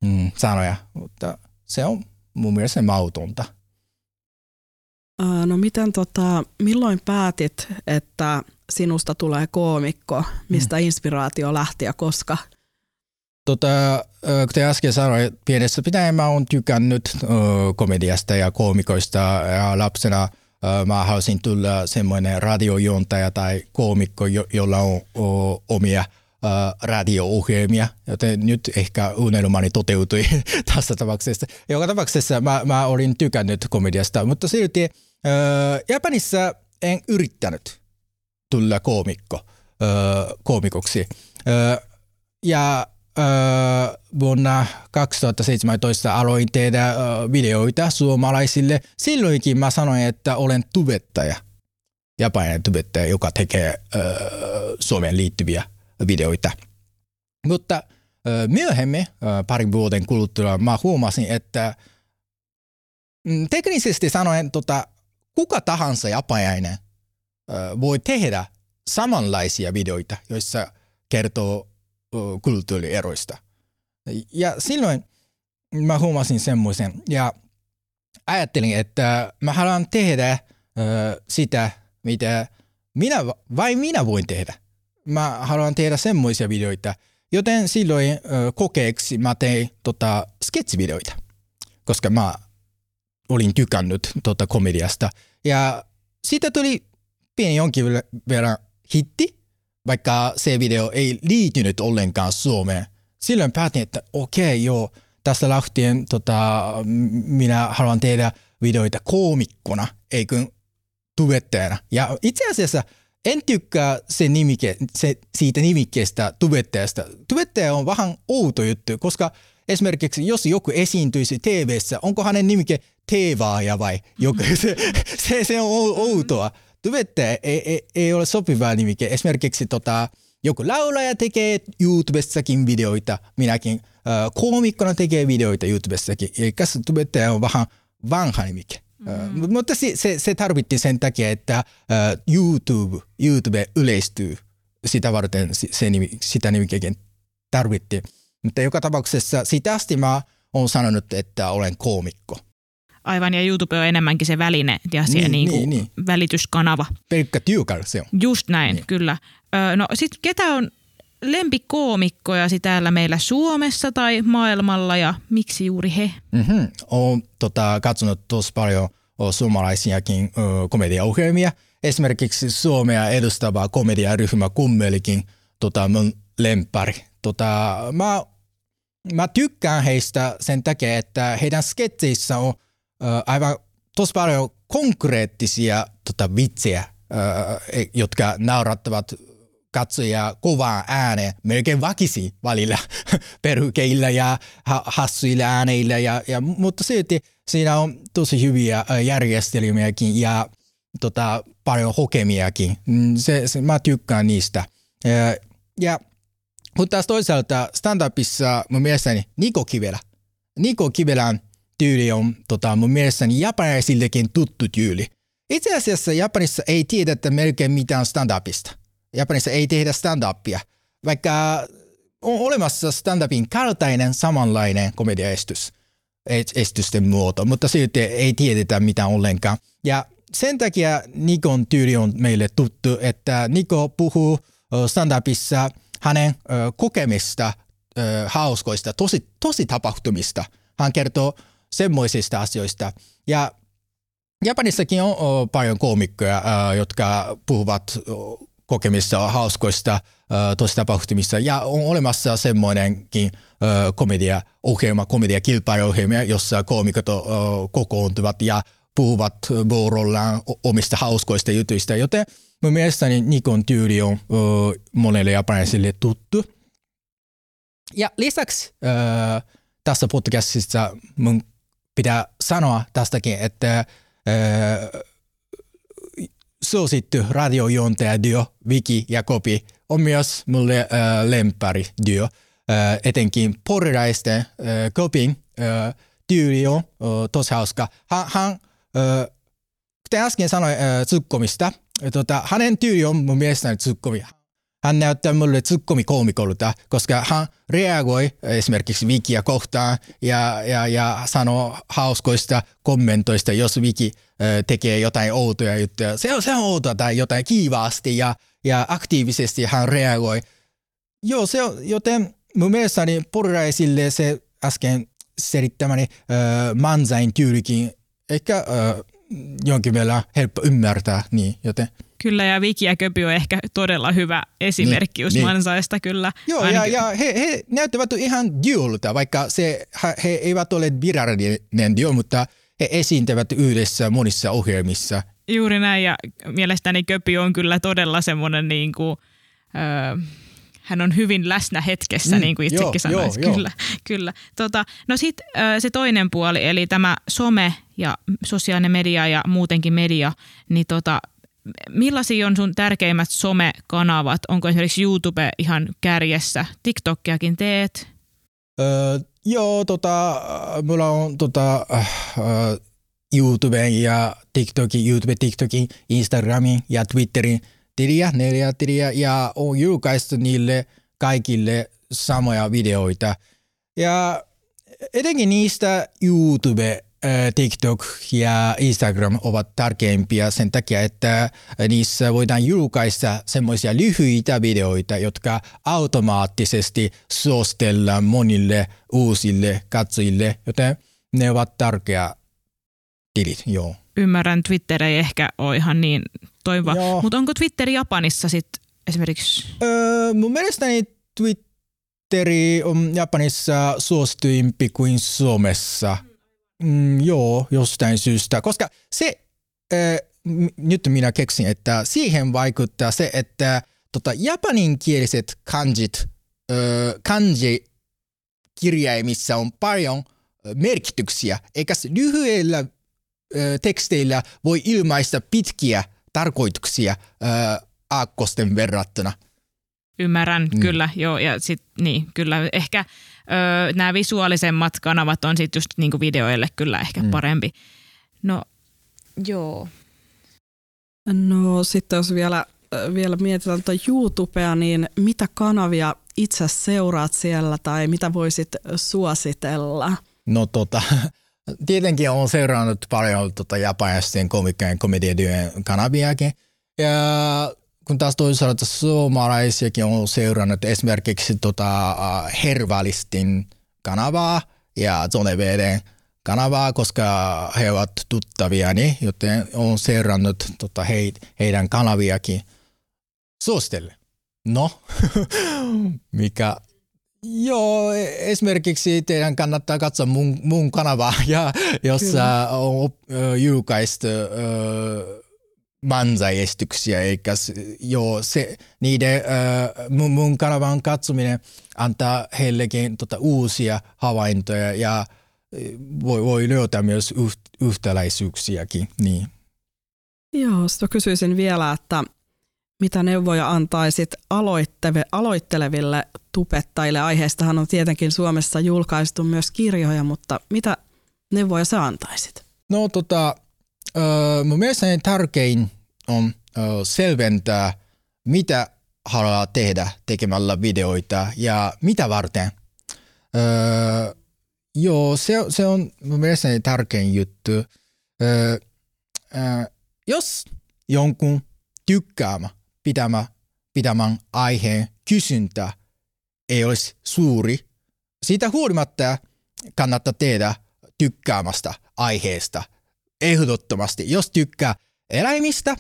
mm, sanoja, mutta se on mun mielestä mautonta. No miten tota, milloin päätit, että sinusta tulee koomikko, mistä mm. inspiraatio lähti ja koska? Tota, kuten äsken sanoin, pienessä pitäen mä oon tykännyt komediasta ja koomikoista ja lapsena mä halusin tulla semmoinen radiojuontaja tai koomikko, jolla on omia radio-ohjelmia, joten nyt ehkä unelmani toteutui [laughs] tässä tapauksessa. Joka tapauksessa mä, mä olin tykännyt komediasta, mutta silti Japanissa en yrittänyt tulla koomikko, koomikoksi. Ja vuonna 2017 aloin tehdä videoita suomalaisille. Silloinkin mä sanoin, että olen tubettaja, japanilainen tubettaja, joka tekee Suomeen liittyviä videoita. Mutta myöhemmin, parin vuoden kuluttua, mä huomasin, että mm, teknisesti sanoen tota, kuka tahansa japanilainen voi tehdä samanlaisia videoita, joissa kertoo kulttuurieroista. Ja silloin mä huomasin semmoisen ja ajattelin, että mä haluan tehdä sitä, mitä minä, vain minä voin tehdä. Mä haluan tehdä semmoisia videoita, joten silloin kokeeksi mä tein tota, sketsivideoita, koska mä olin tykännyt tota komediasta. Ja siitä tuli pieni jonkin verran hitti, vaikka se video ei liittynyt ollenkaan Suomeen. Silloin päätin, että okei, okay, joo, tästä lähtien tota, minä haluan tehdä videoita koomikkona, eikö tubettajana. Ja itse asiassa en tykkää se nimike, se, siitä nimikkeestä tubettajasta. Tubettaja on vähän outo juttu, koska esimerkiksi jos joku esiintyisi tv onko hänen nimike Teevaaja vai joku, [laughs] se, se, se on outoa tubettaja ei, ei, ei ole sopivaa nimike. Esimerkiksi tota, joku laulaja tekee YouTubessakin videoita, minäkin äh, koomikkona tekee videoita YouTubessakin. Eli tubettaja on vähän vanha nimike. Mm. Uh, mutta se, se, se tarvittiin sen takia, että uh, YouTube, YouTube yleistyy. Sitä varten se nimi, sitä nimikekin tarvittiin. Mutta joka tapauksessa sitä asti mä oon sanonut, että olen koomikko. Aivan, ja YouTube on enemmänkin se väline ja se niin, niin, niin, niin. välityskanava. Pelkkä työkalu se on. Just näin, niin. kyllä. No sit ketä on lempikoomikkoja täällä meillä Suomessa tai maailmalla ja miksi juuri he? Mm-hmm. Olen tota, katsonut tosi paljon suomalaisiakin ö, komediaohjelmia. Esimerkiksi Suomea edustava komediaryhmä Kummelikin tota, mun lempari. Tota, mä, mä tykkään heistä sen takia, että heidän sketseissä on – aivan tosi paljon konkreettisia tota, vitsejä, e, jotka naurattavat katsojia kovaan ääneen, melkein vakisi välillä [laughs] perukeilla ja hassuilla ääneillä, ja, ja, mutta silti siinä on tosi hyviä järjestelmiäkin ja tota, paljon hokemiakin. Mm, se, se, mä tykkään niistä. Ja, ja mutta taas toisaalta stand-upissa mun mielestäni Niko Kivelä. Niko Kivelän tyyli on tota, mun mielestäni japanilaisillekin tuttu tyyli. Itse asiassa Japanissa ei tiedetä melkein mitään stand-upista. Japanissa ei tehdä stand-upia, vaikka on olemassa stand-upin kaltainen samanlainen komediaestys estysten muoto, mutta silti ei tiedetä mitään ollenkaan. Ja sen takia Nikon tyyli on meille tuttu, että Niko puhuu stand-upissa hänen kokemista hauskoista, tosi, tosi tapahtumista. Hän kertoo semmoisista asioista. Ja Japanissakin on, on paljon koomikkoja, jotka puhuvat kokemissa hauskoista tositapahtumista ja on olemassa semmoinenkin komedia-ohjelma, komedia-kilpailuohjelma, jossa koomikot kokoontuvat ja puhuvat vuorollaan omista hauskoista jutuista, joten mun mielestäni Nikon tyyli on monelle japanilaisille tuttu. Ja lisäksi tässä podcastissa mun pitää sanoa tästäkin, että äh, suosittu radiojuontaja duo Viki ja Kopi on myös mulle äh, lempari duo. Äh, etenkin porilaisten äh, Kopin äh, tyyli on äh, tosi hauska. Hän, hän äh, kuten äsken sanoin äh, tsukkomista, tota, hänen tyyli on mun mielestäni tsukkomi. Hän näyttää mulle tsukkumi-koomikolta, koska hän reagoi esimerkiksi Vikiä kohtaan ja, ja, ja sanoo hauskoista kommentoista, jos Viki tekee jotain outoja juttuja. Se on, se on outoa tai jotain kiivaasti ja, ja aktiivisesti hän reagoi. Joo, se on, joten mun mielestäni porilaisille se äsken selittämäni äh, mansain tyylikin ehkä äh, jonkin verran helppo ymmärtää, niin joten – Kyllä, ja Viki ja Köpi on ehkä todella hyvä esimerkki niin, Mansaista niin. kyllä. Joo, Ainakin. ja, ja he, he näyttävät ihan duolta, vaikka se, he eivät ole virallinen duo, mutta he esiintyvät yhdessä monissa ohjelmissa. Juuri näin, ja mielestäni Köpi on kyllä todella semmoinen niin kuin, öö, hän on hyvin läsnä hetkessä, mm, niin kuin itsekin sanoit. Joo, kyllä, joo. kyllä. Tota, no sitten se toinen puoli, eli tämä some ja sosiaalinen media ja muutenkin media, niin tota, millaisia on sun tärkeimmät somekanavat? Onko esimerkiksi YouTube ihan kärjessä? TikTokiakin teet? Öö, joo, tota, mulla on tota, äh, YouTuben ja TikTokin, YouTube, TikTokin, Instagramin ja Twitterin tiliä, neljä tiliä ja on julkaistu niille kaikille samoja videoita. Ja etenkin niistä YouTube TikTok ja Instagram ovat tärkeimpiä sen takia, että niissä voidaan julkaista semmoisia lyhyitä videoita, jotka automaattisesti suostellaan monille uusille katsojille, joten ne ovat tärkeä tilit, joo. Ymmärrän, Twitter ei ehkä ole ihan niin toiva, mutta onko Twitter Japanissa sitten esimerkiksi? Öö, mun mielestäni Twitteri on Japanissa suosituimpi kuin Suomessa – Mm, joo, jostain syystä. Koska se, äh, nyt minä keksin, että siihen vaikuttaa se, että tota, japaninkieliset kanjit, äh, kanji kirjaimissa on paljon merkityksiä, eikä lyhyillä äh, teksteillä voi ilmaista pitkiä tarkoituksia äh, aakkosten verrattuna. Ymmärrän, mm. kyllä, joo, ja sit, niin, kyllä, ehkä öö, nämä visuaalisemmat kanavat on sitten just niinku videoille kyllä ehkä mm. parempi. No, joo. No sitten jos vielä, vielä mietitään tuota YouTubea, niin mitä kanavia itse seuraat siellä tai mitä voisit suositella? No tota, [laughs] tietenkin on seurannut paljon tota japanisten komikkien komediatyön kanaviakin. Ja kun taas toisaalta suomalaisiakin on seurannut esimerkiksi tota, Hervalistin kanavaa ja Zoneveden kanavaa, koska he ovat tuttaviani, joten on seurannut tota, he, heidän kanaviakin suostelle. No, [laughs] mikä Joo, esimerkiksi teidän kannattaa katsoa mun, mun kanavaa, [laughs] ja, jossa on julkaistu manzai-estyksiä, eikä joo, se, niiden äh, mun, mun kanavan katsominen antaa heillekin tota, uusia havaintoja ja voi, voi löytää myös yht, yhtäläisyyksiäkin. Niin. Joo, sitten kysyisin vielä, että mitä neuvoja antaisit aloitteve, aloitteleville tupettajille? Aiheestahan on tietenkin Suomessa julkaistu myös kirjoja, mutta mitä neuvoja sä antaisit? No tota, Mun mielestäni tärkein on selventää, mitä haluaa tehdä tekemällä videoita ja mitä varten. Joo, se, se on mun mielestäni tärkein juttu. Jos jonkun tykkäämä pitämä, pitämän aiheen kysyntä ei olisi suuri, siitä huolimatta kannattaa tehdä tykkäämästä aiheesta – ehdottomasti. Jos tykkää eläimistä,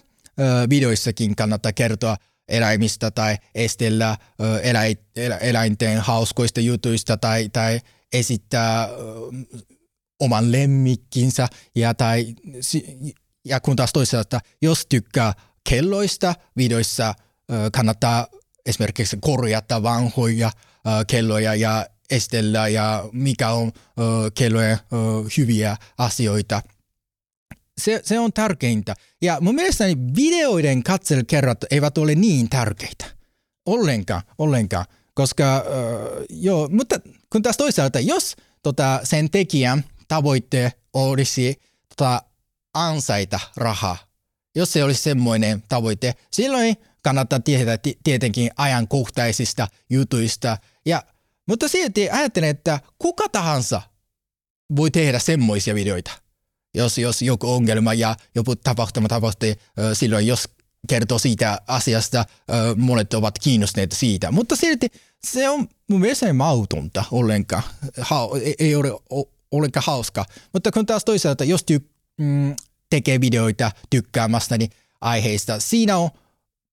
videoissakin kannattaa kertoa eläimistä tai estellä eläinten hauskoista jutuista tai, tai esittää oman lemmikkinsä ja, tai, ja kun taas toisaalta, jos tykkää kelloista videoissa, kannattaa esimerkiksi korjata vanhoja kelloja ja estellä ja mikä on kellojen hyviä asioita – se, se on tärkeintä. Ja mun mielestäni videoiden katselukerrat eivät ole niin tärkeitä. Ollenkaan, ollenkaan. Koska, äh, joo, mutta kun taas toisaalta, jos tota, sen tekijän tavoitte olisi tota, ansaita rahaa, jos se olisi semmoinen tavoite, silloin kannattaa tietää tietenkin ajankohtaisista jutuista. Ja, mutta silti ajattelen, että kuka tahansa voi tehdä semmoisia videoita. Jos, jos joku ongelma ja joku tapahtuma tapahtui silloin, jos kertoo siitä asiasta, monet ovat kiinnostuneita siitä. Mutta silti se on mun mielestä mautonta ollenkaan. Ha, ei ole ollenkaan hauska. Mutta kun taas toisaalta, jos ty, mm, tekee videoita tykkäämästä niin aiheista, siinä on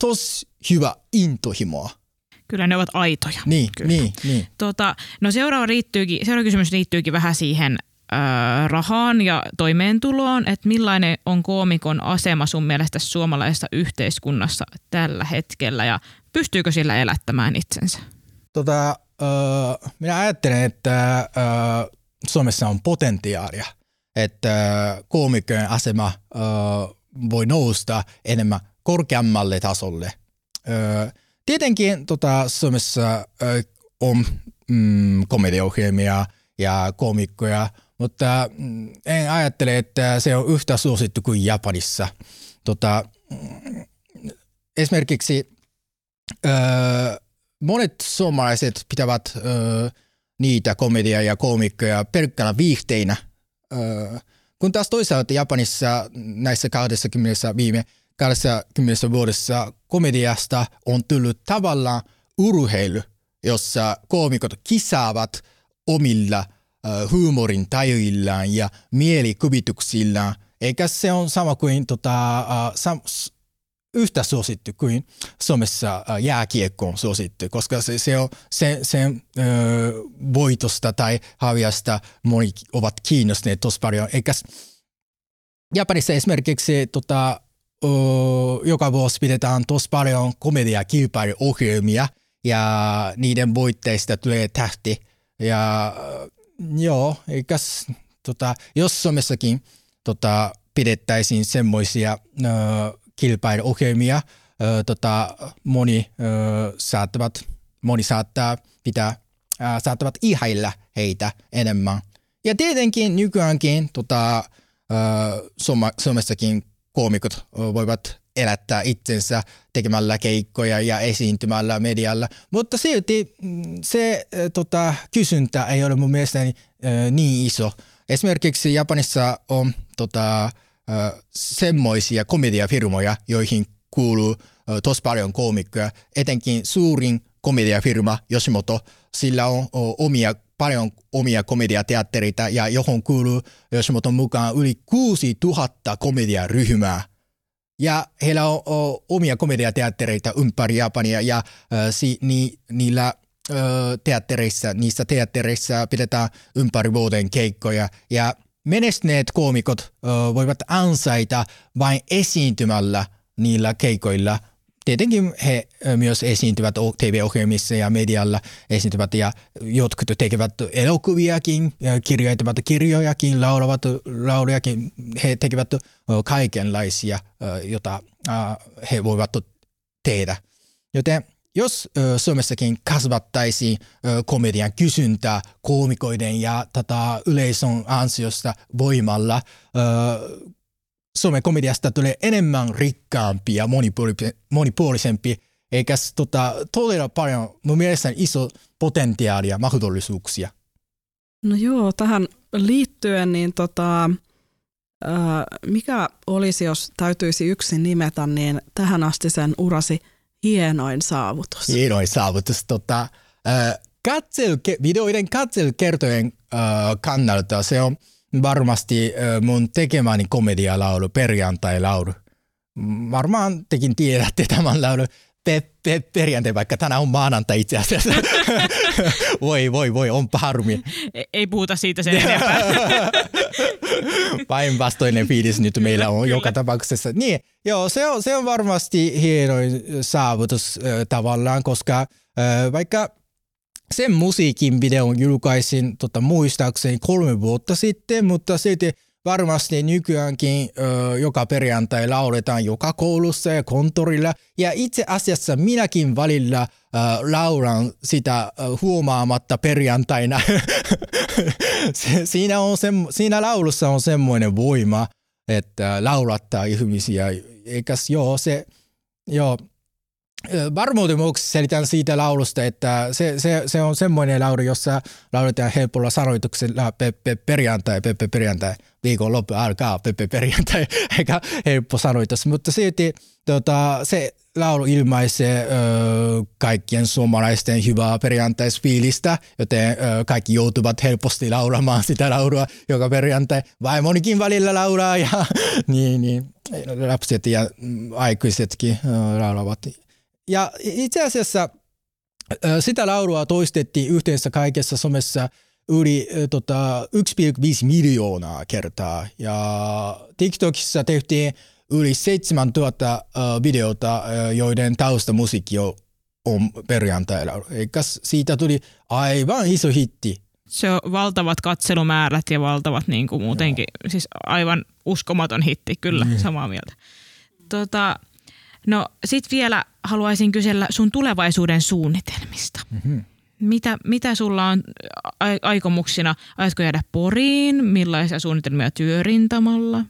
tosi hyvä intohimoa. Kyllä ne ovat aitoja. Niin, Kyllä. niin, niin. Tota, no seuraava, riittyykin, seuraava kysymys liittyykin vähän siihen äh, rahaan ja toimeentuloon, että millainen on koomikon asema sun mielestä suomalaisessa yhteiskunnassa tällä hetkellä ja pystyykö sillä elättämään itsensä? Tota, äh, minä ajattelen, että äh, Suomessa on potentiaalia, että koomikkojen asema äh, voi nousta enemmän korkeammalle tasolle. Äh, tietenkin tota, Suomessa äh, on mm, komediaohjelmia ja koomikkoja, mutta mm, en ajattele, että se on yhtä suosittu kuin Japanissa. Tota, mm, esimerkiksi öö, monet suomalaiset pitävät öö, niitä komedia- ja koomikkoja pelkkänä viihteinä, öö, kun taas toisaalta Japanissa näissä 20 viime 20 vuodessa komediasta on tullut tavallaan urheilu, jossa koomikot kisaavat omilla – huumorin tajuillaan ja mielikuvituksillaan, eikä se on sama kuin tota, sam, yhtä suosittu kuin Suomessa jääkiekko on suosittu, koska se, se on se, se uh, voitosta tai haviasta moni ovat kiinnostuneet tosi paljon, eikä Japanissa esimerkiksi tota, uh, joka vuosi pidetään tosi paljon komediakilpailuohjelmia ja niiden voitteista tulee tähti. Ja Joo, eikäs, tota, jos Suomessakin tota, pidettäisiin semmoisia kilpailuohjelmia, tota, moni ö, saattavat, moni saattaa pitää, ö, saattavat ihailla heitä enemmän. Ja tietenkin nykyäänkin tota, ö, Suomessakin koomikot voivat elättää itsensä tekemällä keikkoja ja esiintymällä medialla, mutta silti mm, se tota, kysyntä ei ole mun mielestäni niin iso. Esimerkiksi Japanissa on tota, semmoisia komediafirmoja, joihin kuuluu tosi paljon koomikkoja, etenkin suurin komediafirma Yoshimoto, sillä on omia paljon omia komediateattereita ja johon kuuluu Yoshimoton mukaan yli 6000 komediaryhmää. Ja heillä on, on omia komediateattereita ympäri Japania ja äh, si, ni, niillä äh, teattereissa, niissä teattereissa pidetään ympäri vuoden keikkoja. Ja menestyneet koomikot äh, voivat ansaita vain esiintymällä niillä keikoilla tietenkin he myös esiintyvät TV-ohjelmissa ja medialla esiintyvät ja jotkut tekevät elokuviakin, kirjoittavat kirjojakin, laulavat laulujakin. He tekevät kaikenlaisia, jota he voivat tehdä. Joten jos Suomessakin kasvattaisi komedian kysyntää koomikoiden ja tätä yleisön ansiosta voimalla, Suomen komediasta tulee enemmän rikkaampi ja monipuolisempi, eikä tota, todella paljon mun mielestäni iso potentiaalia mahdollisuuksia. No joo, tähän liittyen, niin tota, äh, mikä olisi, jos täytyisi yksin nimetä, niin tähän asti sen urasi hienoin saavutus? Hienoin saavutus. Tota, äh, katsel, videoiden katselukertojen äh, kannalta se on – varmasti mun tekemäni komedialaulu, perjantai-laulu. Varmaan tekin tiedätte tämän laulu. Pe, pe, perjantai, vaikka tänään on maanantai itse asiassa. [laughs] voi, voi, voi, on harmi. Ei, ei puhuta siitä sen enempää. [laughs] Päinvastoinen fiilis nyt meillä on joka tapauksessa. Niin, joo, se on, se on varmasti hieno saavutus äh, tavallaan, koska äh, vaikka sen musiikin videon julkaisin tota, muistaakseni kolme vuotta sitten, mutta sitten varmasti nykyäänkin ö, joka perjantai lauletaan joka koulussa ja kontorilla. Ja itse asiassa minäkin välillä ö, laulan sitä ö, huomaamatta perjantaina. [laughs] siinä, on se, siinä laulussa on semmoinen voima, että laulattaa ihmisiä. Eikäs joo, se, joo, varmuuden vuoksi selitän siitä laulusta, että se, se, se on semmoinen laulu, jossa lauletaan helpolla sanoituksella Peppe perjantai, Peppe perjantai, viikon loppu alkaa Peppe perjantai, [laughs] eikä helppo sanoitus, mutta silti tota, se laulu ilmaisee ö, kaikkien suomalaisten hyvää perjantaisfiilistä, joten ö, kaikki joutuvat helposti laulamaan sitä laulua joka perjantai. Vaimonikin välillä laulaa ja [laughs] niin, niin, lapset ja aikuisetkin ö, laulavat ja itse asiassa sitä laulua toistettiin yhteensä kaikessa somessa yli tota, 1,5 miljoonaa kertaa. Ja TikTokissa tehtiin yli 7000 videota, joiden taustamusiikki on, on perjantailla. Eikä siitä tuli aivan iso hitti. Se on valtavat katselumäärät ja valtavat niin kuin muutenkin, Joo. siis aivan uskomaton hitti, kyllä, mm. samaa mieltä. Tota, No sit vielä haluaisin kysellä sun tulevaisuuden suunnitelmista. Mm-hmm. Mitä, mitä sulla on aikomuksina? Aiotko jäädä Poriin? Millaisia suunnitelmia työrintamalla?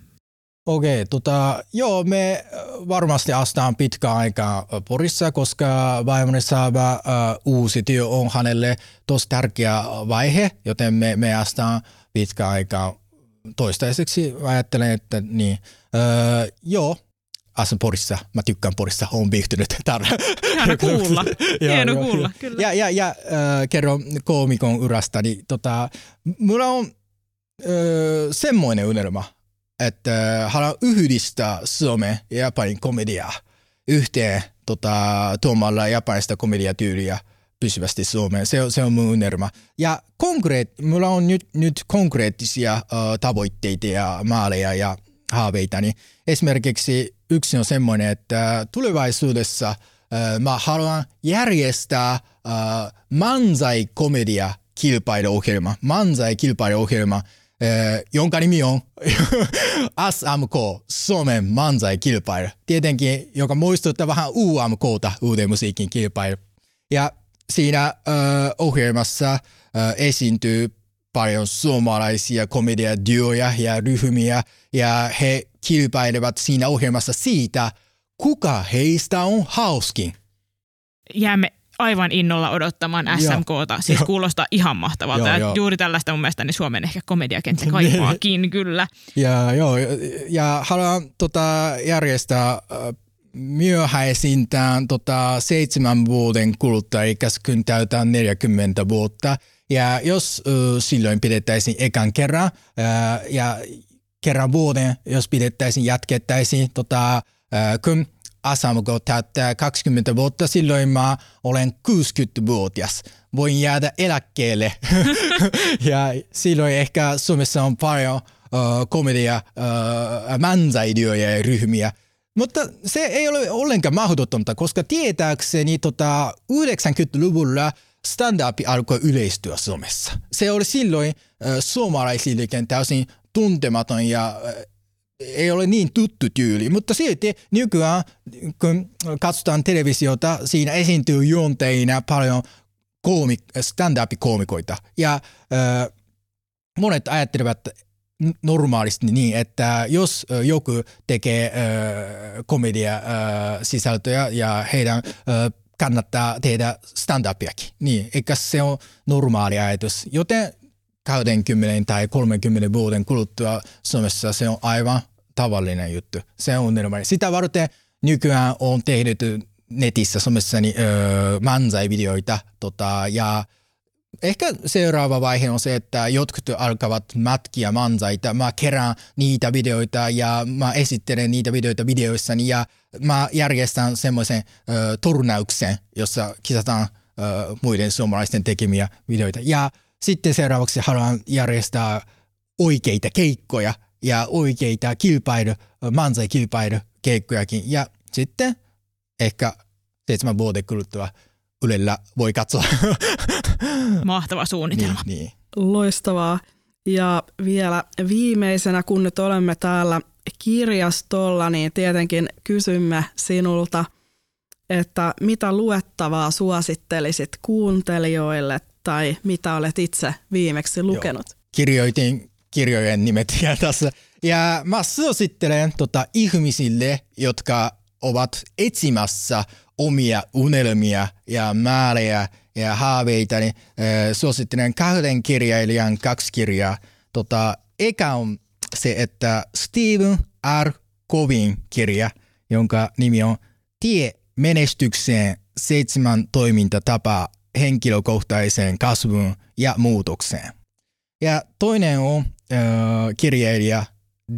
Okei, okay, tota, joo, me varmasti astaan pitkään aikaa Porissa, koska vaimoni saava uh, uusi työ on hänelle tosi tärkeä vaihe, joten me, me astaan pitkään aikaa toistaiseksi ajattelen, että niin. Uh, joo, asun Porissa, mä tykkään Porissa, oon viihtynyt täällä. [laughs] [laughs] Hieno kuulla, hieno kuulla, kyllä. Ja, ja, ja äh, kerron koomikon urastani, niin tota, mulla on äh, semmoinen unelma, että äh, haluan yhdistää Suomen ja Japanin komediaa yhteen tota, tuomalla japanista komediatyyliä pysyvästi Suomeen. Se, se on mun unelma. Ja konkreet, mulla on nyt, nyt konkreettisia uh, tavoitteita ja maaleja ja haaveita. Niin esimerkiksi yksi on semmoinen, että tulevaisuudessa äh, mä haluan järjestää äh, Manzai-komedia kilpailuohjelma, Manzai-kilpailuohjelma, äh, jonka nimi on [laughs] SMK, Suomen Manzai-kilpailu. Tietenkin, joka muistuttaa vähän UMKta, uuden musiikin kilpailu. Ja siinä ohjelmassa esiintyy paljon suomalaisia komediaduoja ja ryhmiä, ja he kilpailevat siinä ohjelmassa siitä, kuka heistä on hauskin. Jäämme aivan innolla odottamaan SMKta. Joo, siis kuulostaa ihan mahtavalta. Joo, ja jo. juuri tällaista mun mielestä niin Suomen ehkä komediakenttä [laughs] kaipaakin kyllä. Ja, joo, ja haluan tota, järjestää myöhäisintään tota, seitsemän vuoden kuluttua, eli kun täytään 40 vuotta. Ja jos äh, silloin pidettäisiin ekan kerran äh, ja kerran vuoden, jos pidettäisiin, jatkettaisiin, tota, kun Asamuko täyttää 20 vuotta, silloin mä olen 60-vuotias. Voin jäädä eläkkeelle. [laughs] ja silloin ehkä Suomessa on paljon uh, komedia, uh, ja ryhmiä. Mutta se ei ole ollenkaan mahdotonta, koska tietääkseni tota 90-luvulla stand-up alkoi yleistyä Suomessa. Se oli silloin suomalaisillekin täysin tuntematon ja ei ole niin tuttu tyyli, mutta silti nykyään kun katsotaan televisiota, siinä esiintyy juonteina paljon koomik- stand-up-koomikoita ja äh, monet ajattelevat normaalisti niin, että jos joku tekee äh, komedia äh, sisältöjä ja heidän äh, kannattaa tehdä stand-upiakin, niin eikä se on normaali ajatus. Joten 20 tai 30 vuoden kuluttua Suomessa se on aivan tavallinen juttu. Se on normaali. Sitä varten nykyään on tehnyt netissä somessa niin, öö, manzai-videoita tota, ja ehkä seuraava vaihe on se, että jotkut alkavat matkia manzaita. Mä kerään niitä videoita ja mä esittelen niitä videoita videoissani ja mä järjestän semmoisen turnauksen, jossa kisataan ö, muiden suomalaisten tekemiä videoita. Ja sitten seuraavaksi haluan järjestää oikeita keikkoja ja oikeita kilpailu, mansai-kilpailu keikkojakin. Ja sitten ehkä seitsemän vuoden kuluttua Ylellä voi katsoa. [laughs] Mahtava suunnitelma. Niin, niin. Loistavaa. Ja vielä viimeisenä, kun nyt olemme täällä kirjastolla, niin tietenkin kysymme sinulta, että mitä luettavaa suosittelisit kuuntelijoille tai mitä olet itse viimeksi lukenut? Joo. Kirjoitin kirjojen nimet [laughs] ja tässä. Ja mä suosittelen tota, ihmisille, jotka ovat etsimässä omia unelmia ja määriä ja haaveita, niin äh, suosittelen kahden kirjailijan kaksi kirjaa. Tota, eka on se, että Stephen R. Covin kirja, jonka nimi on Tie menestykseen seitsemän toimintatapaa henkilökohtaiseen kasvuun ja muutokseen. Ja toinen on äh, kirjailija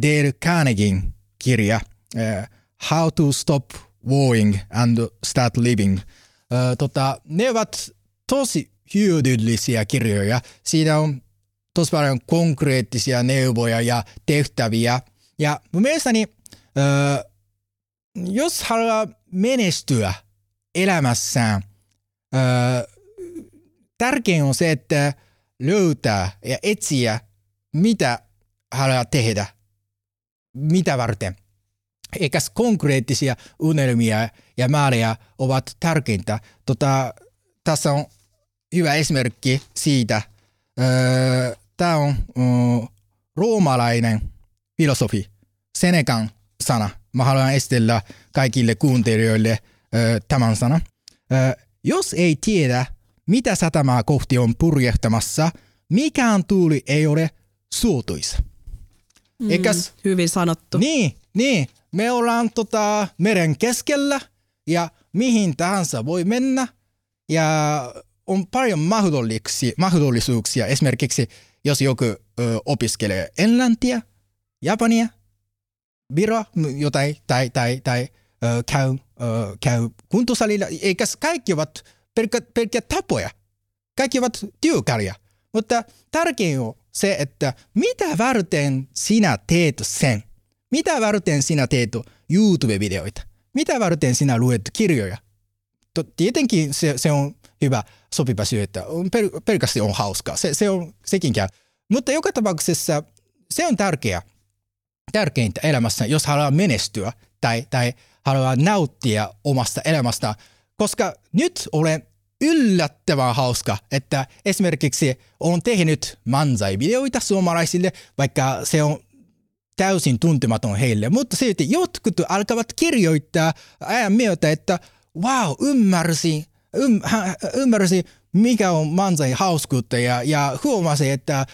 Dale Carnegien kirja äh, How to Stop Warring and Start Living. Äh, tota, ne ovat tosi hyödyllisiä kirjoja. Siinä on tosi paljon konkreettisia neuvoja ja tehtäviä. Ja mun mielestäni, äh, jos haluaa menestyä elämässään, äh, tärkein on se, että löytää ja etsiä, mitä haluaa tehdä, mitä varten. Eikä konkreettisia unelmia ja määriä ovat tärkeintä. Tota, tässä on hyvä esimerkki siitä. Öö, Tämä on öö, roomalainen filosofi, Senekan sana. Mä haluan esitellä kaikille kuuntelijoille öö, tämän sanan. Öö, jos ei tiedä, mitä satamaa kohti on purjehtamassa, mikään tuuli ei ole suotuisa. Mm, Eikäs, hyvin sanottu. niin, niin, me ollaan tota meren keskellä ja mihin tahansa voi mennä ja on paljon mahdollisuuksia. Esimerkiksi jos joku ö, opiskelee englantia, japania, viro, jotain, tai, tai, tai ö, käy, ö, käy kuntosalilla, eikä kaikki ovat pelkkä, pelkkä tapoja. Kaikki ovat työkaluja. Mutta tärkein on se, että mitä varten sinä teet sen? Mitä varten sinä teet YouTube-videoita? Mitä varten sinä luet kirjoja? Tietenkin se, se on hyvä sopiva syy, että on pel, pelkästään on hauskaa. Se, se on sekin käy. Mutta joka tapauksessa se on tärkeää, tärkeintä elämässä, jos haluaa menestyä tai, tai haluaa nauttia omasta elämästä, koska nyt olen yllättävän hauska, että esimerkiksi olen tehnyt manzai-videoita suomalaisille, vaikka se on täysin tuntematon heille, mutta silti jotkut alkavat kirjoittaa ajan myötä, että wow, ymmärsin, ym, ymmärsin, mikä on manzai hauskuutta ja, ja huomasi, että äh,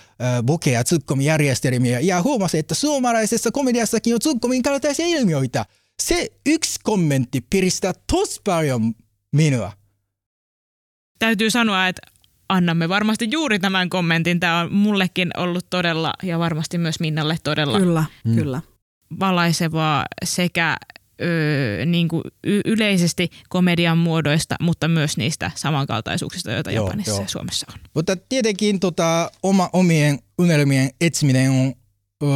boke- ja tsukkomijärjestelmiä ja huomasi, että suomalaisessa komediassakin on tsukkomin kaltaisia ilmiöitä. Se yksi kommentti piristää tosi paljon minua. Täytyy sanoa, että annamme varmasti juuri tämän kommentin. Tämä on mullekin ollut todella ja varmasti myös Minnalle todella Kyllä, mm. kyllä. valaisevaa sekä ö, niin kuin y- yleisesti komedian muodoista, mutta myös niistä samankaltaisuuksista, joita joo, Japanissa joo. ja Suomessa on. Mutta tietenkin tota, oma, omien unelmien etsiminen on ö,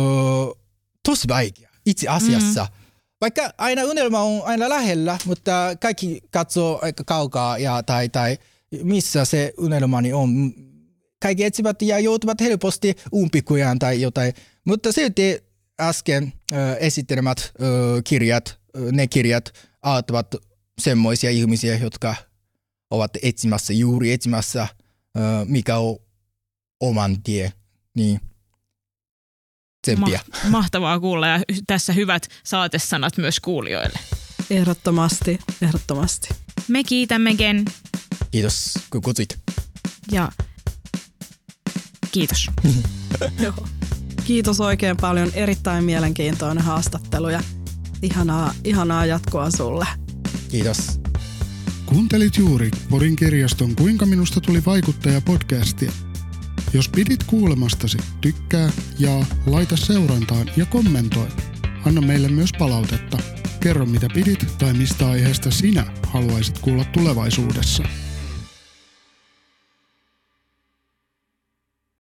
tosi vaikea itse asiassa. Mm. Vaikka aina unelma on aina lähellä, mutta kaikki katsoo aika kaukaa ja, tai, tai missä se unelmani on. Kaikki etsivät ja joutuvat helposti umpikujaan tai jotain. Mutta silti äsken ö, esittelemät ö, kirjat ne kirjat auttavat semmoisia ihmisiä, jotka ovat etsimässä, juuri etsimässä, mikä on oman tie. Niin. Ma- mahtavaa kuulla ja tässä hyvät saatesanat myös kuulijoille. Ehdottomasti, ehdottomasti. Me kiitämme Gen. Kiitos kun kutsuit. Ja kiitos. [laughs] Joo. Kiitos oikein paljon. Erittäin mielenkiintoinen haastattelu ja Ihanaa, ihanaa jatkoa sulle. Kiitos. Kuuntelit juuri Porin kirjaston Kuinka minusta tuli vaikuttaja podcastia. Jos pidit kuulemastasi, tykkää, ja laita seurantaan ja kommentoi. Anna meille myös palautetta. Kerro mitä pidit tai mistä aiheesta sinä haluaisit kuulla tulevaisuudessa.